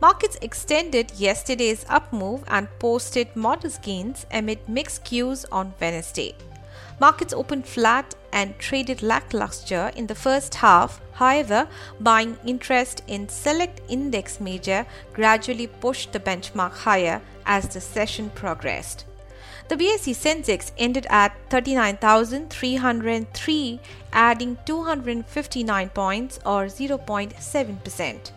Markets extended yesterday's up move and posted modest gains amid mixed cues on Wednesday. Markets opened flat and traded lackluster in the first half. However, buying interest in select index major gradually pushed the benchmark higher as the session progressed. The BSE Sensex ended at 39,303, adding 259 points or 0.7%.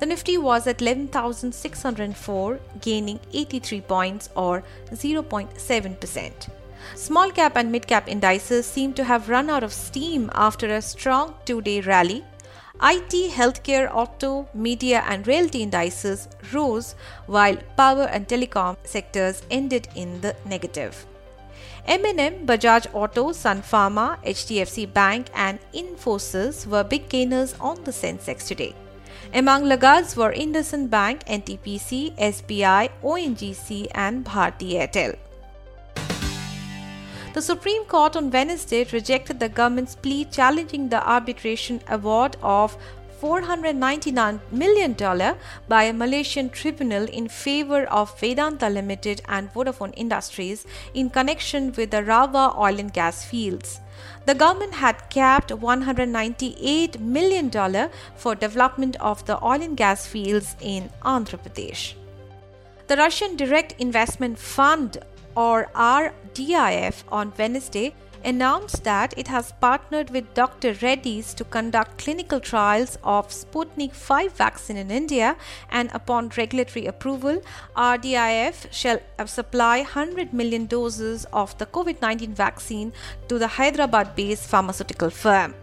The Nifty was at 11,604, gaining 83 points or 0.7%. Small cap and mid cap indices seem to have run out of steam after a strong two day rally. IT, healthcare, auto, media, and realty indices rose while power and telecom sectors ended in the negative. M&M, Bajaj Auto, Sun Pharma, HDFC Bank, and Infosys were big gainers on the Sensex today. Among laggards were IndusInd Bank, NTPC, SBI, ONGC, and Bharti Airtel. The Supreme Court on Wednesday rejected the government's plea challenging the arbitration award of $499 million by a Malaysian tribunal in favor of Vedanta Limited and Videocon Industries in connection with the Ravva oil and gas fields. The government had capped $198 million for development of the oil and gas fields in Andhra Pradesh. The Russian Direct Investment Fund or RDIF on Wednesday announced that it has partnered with Dr. Reddy's to conduct clinical trials of Sputnik 5 vaccine in India and upon regulatory approval, RDIF shall supply 100 million doses of the COVID 19 vaccine to the Hyderabad based pharmaceutical firm.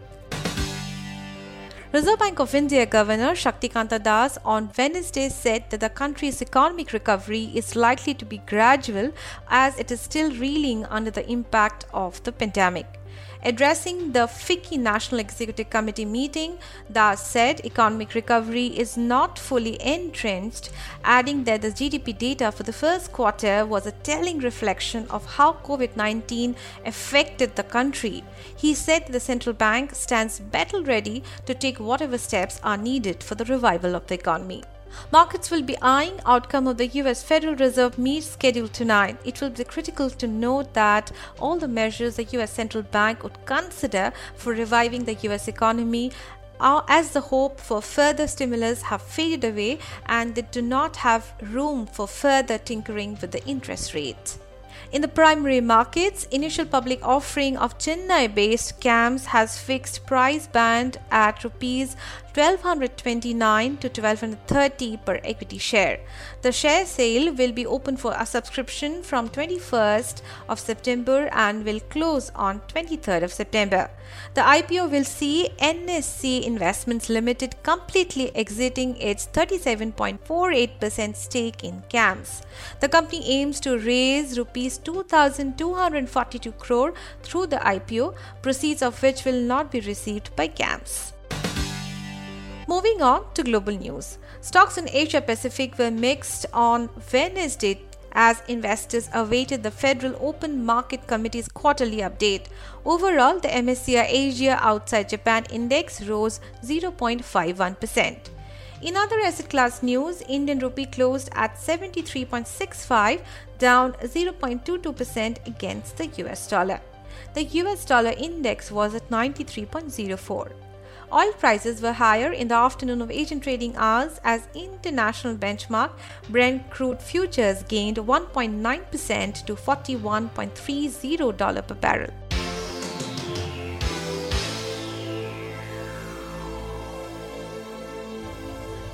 Reserve Bank of India Governor Shaktikanta Das on Wednesday said that the country's economic recovery is likely to be gradual as it is still reeling under the impact of the pandemic. Addressing the FICCI National Executive Committee meeting, Das said economic recovery is not fully entrenched, adding that the GDP data for the first quarter was a telling reflection of how COVID 19 affected the country. He said the central bank stands battle ready to take whatever steps are needed for the revival of the economy. Markets will be eyeing outcome of the US Federal Reserve meet scheduled tonight. It will be critical to note that all the measures the US central bank would consider for reviving the US economy as the hope for further stimulus have faded away and they do not have room for further tinkering with the interest rate. In the primary markets, initial public offering of Chennai-based CAMS has fixed price band at rupees 1229 to 1230 per equity share. The share sale will be open for a subscription from 21st of September and will close on 23rd of September. The IPO will see NSE Investments Limited completely exiting its 37.48% stake in CAMS. The company aims to raise rupees 2242 crore through the IPO, proceeds of which will not be received by CAMS. Moving on to global news. Stocks in Asia Pacific were mixed on Wednesday as investors awaited the Federal Open Market Committee's quarterly update. Overall, the MSCI Asia outside Japan index rose 0.51%. In other asset class news, Indian rupee closed at 73.65, down 0.22% against the US dollar. The US dollar index was at 93.04. Oil prices were higher in the afternoon of Asian trading hours as international benchmark Brent crude futures gained 1.9% to $41.30 per barrel.